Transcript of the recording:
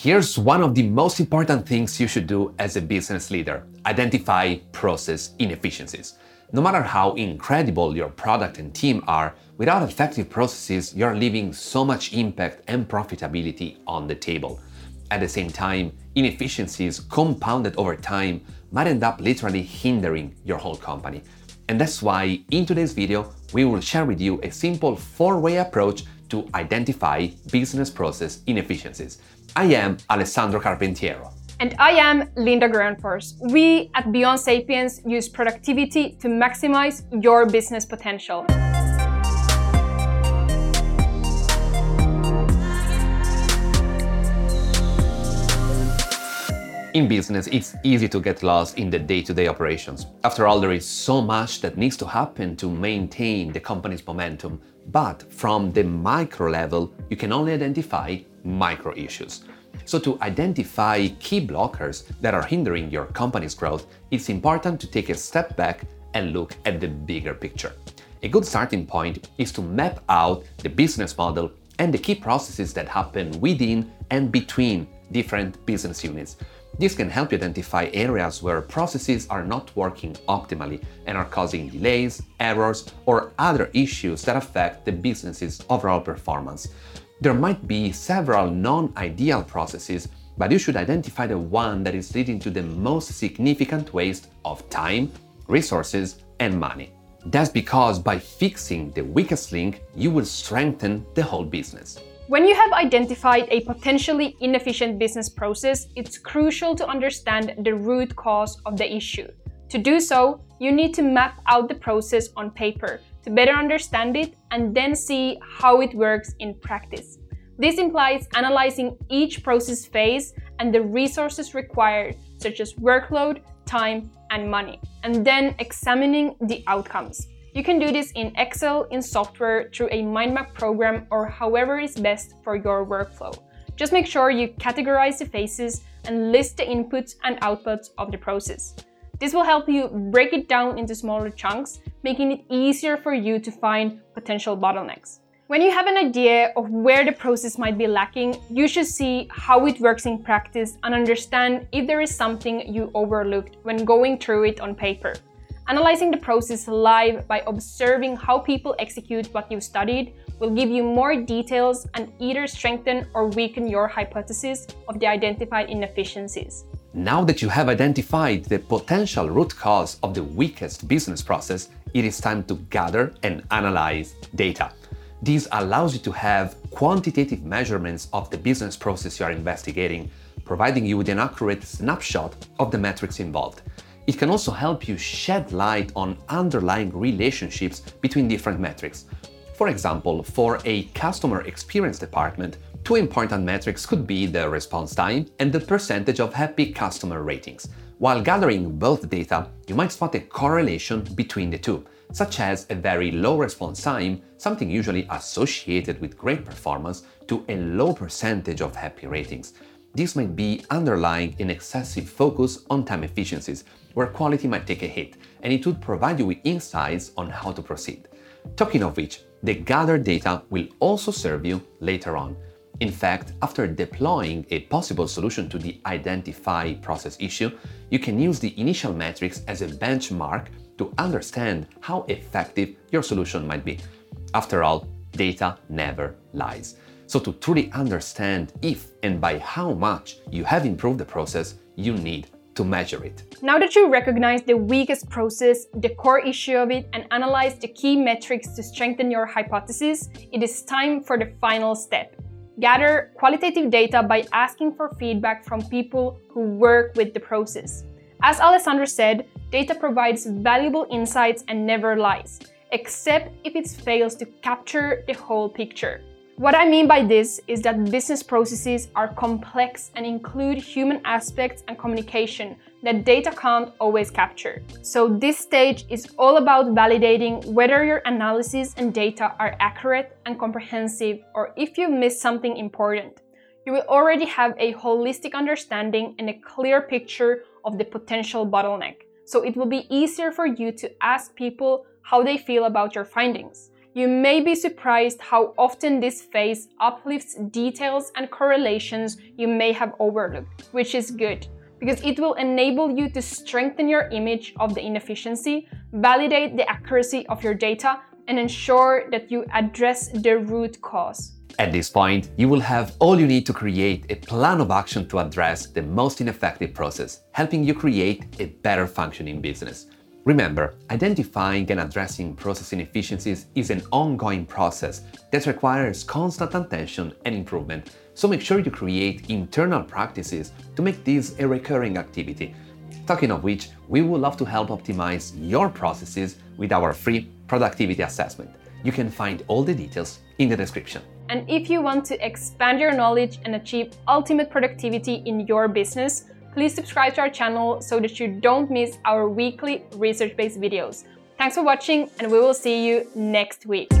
Here's one of the most important things you should do as a business leader identify process inefficiencies. No matter how incredible your product and team are, without effective processes, you're leaving so much impact and profitability on the table. At the same time, inefficiencies compounded over time might end up literally hindering your whole company. And that's why in today's video, we will share with you a simple four way approach to identify business process inefficiencies. I am Alessandro Carpentiero. And I am Linda Granfors. We at Beyond Sapiens use productivity to maximize your business potential. In business, it's easy to get lost in the day to day operations. After all, there is so much that needs to happen to maintain the company's momentum. But from the micro level, you can only identify micro issues. So, to identify key blockers that are hindering your company's growth, it's important to take a step back and look at the bigger picture. A good starting point is to map out the business model and the key processes that happen within and between different business units. This can help you identify areas where processes are not working optimally and are causing delays, errors, or other issues that affect the business's overall performance. There might be several non ideal processes, but you should identify the one that is leading to the most significant waste of time, resources, and money. That's because by fixing the weakest link, you will strengthen the whole business. When you have identified a potentially inefficient business process, it's crucial to understand the root cause of the issue. To do so, you need to map out the process on paper to better understand it and then see how it works in practice. This implies analyzing each process phase and the resources required, such as workload, time, and money, and then examining the outcomes. You can do this in Excel, in software, through a mind map program, or however is best for your workflow. Just make sure you categorize the phases and list the inputs and outputs of the process. This will help you break it down into smaller chunks, making it easier for you to find potential bottlenecks. When you have an idea of where the process might be lacking, you should see how it works in practice and understand if there is something you overlooked when going through it on paper. Analyzing the process live by observing how people execute what you've studied will give you more details and either strengthen or weaken your hypothesis of the identified inefficiencies. Now that you have identified the potential root cause of the weakest business process, it is time to gather and analyze data. This allows you to have quantitative measurements of the business process you are investigating, providing you with an accurate snapshot of the metrics involved. It can also help you shed light on underlying relationships between different metrics. For example, for a customer experience department, two important metrics could be the response time and the percentage of happy customer ratings. While gathering both data, you might spot a correlation between the two, such as a very low response time, something usually associated with great performance, to a low percentage of happy ratings. This might be underlying an excessive focus on time efficiencies, where quality might take a hit, and it would provide you with insights on how to proceed. Talking of which, the gathered data will also serve you later on. In fact, after deploying a possible solution to the identify process issue, you can use the initial metrics as a benchmark to understand how effective your solution might be. After all, data never lies. So, to truly understand if and by how much you have improved the process, you need to measure it. Now that you recognize the weakest process, the core issue of it, and analyze the key metrics to strengthen your hypothesis, it is time for the final step. Gather qualitative data by asking for feedback from people who work with the process. As Alessandro said, data provides valuable insights and never lies, except if it fails to capture the whole picture. What I mean by this is that business processes are complex and include human aspects and communication that data can't always capture. So, this stage is all about validating whether your analysis and data are accurate and comprehensive or if you missed something important. You will already have a holistic understanding and a clear picture of the potential bottleneck. So, it will be easier for you to ask people how they feel about your findings. You may be surprised how often this phase uplifts details and correlations you may have overlooked, which is good because it will enable you to strengthen your image of the inefficiency, validate the accuracy of your data, and ensure that you address the root cause. At this point, you will have all you need to create a plan of action to address the most ineffective process, helping you create a better functioning business. Remember, identifying and addressing process inefficiencies is an ongoing process that requires constant attention and improvement, so make sure you create internal practices to make this a recurring activity. Talking of which, we would love to help optimize your processes with our free productivity assessment. You can find all the details in the description. And if you want to expand your knowledge and achieve ultimate productivity in your business, please subscribe to our channel so that you don't miss our weekly research based videos. Thanks for watching, and we will see you next week.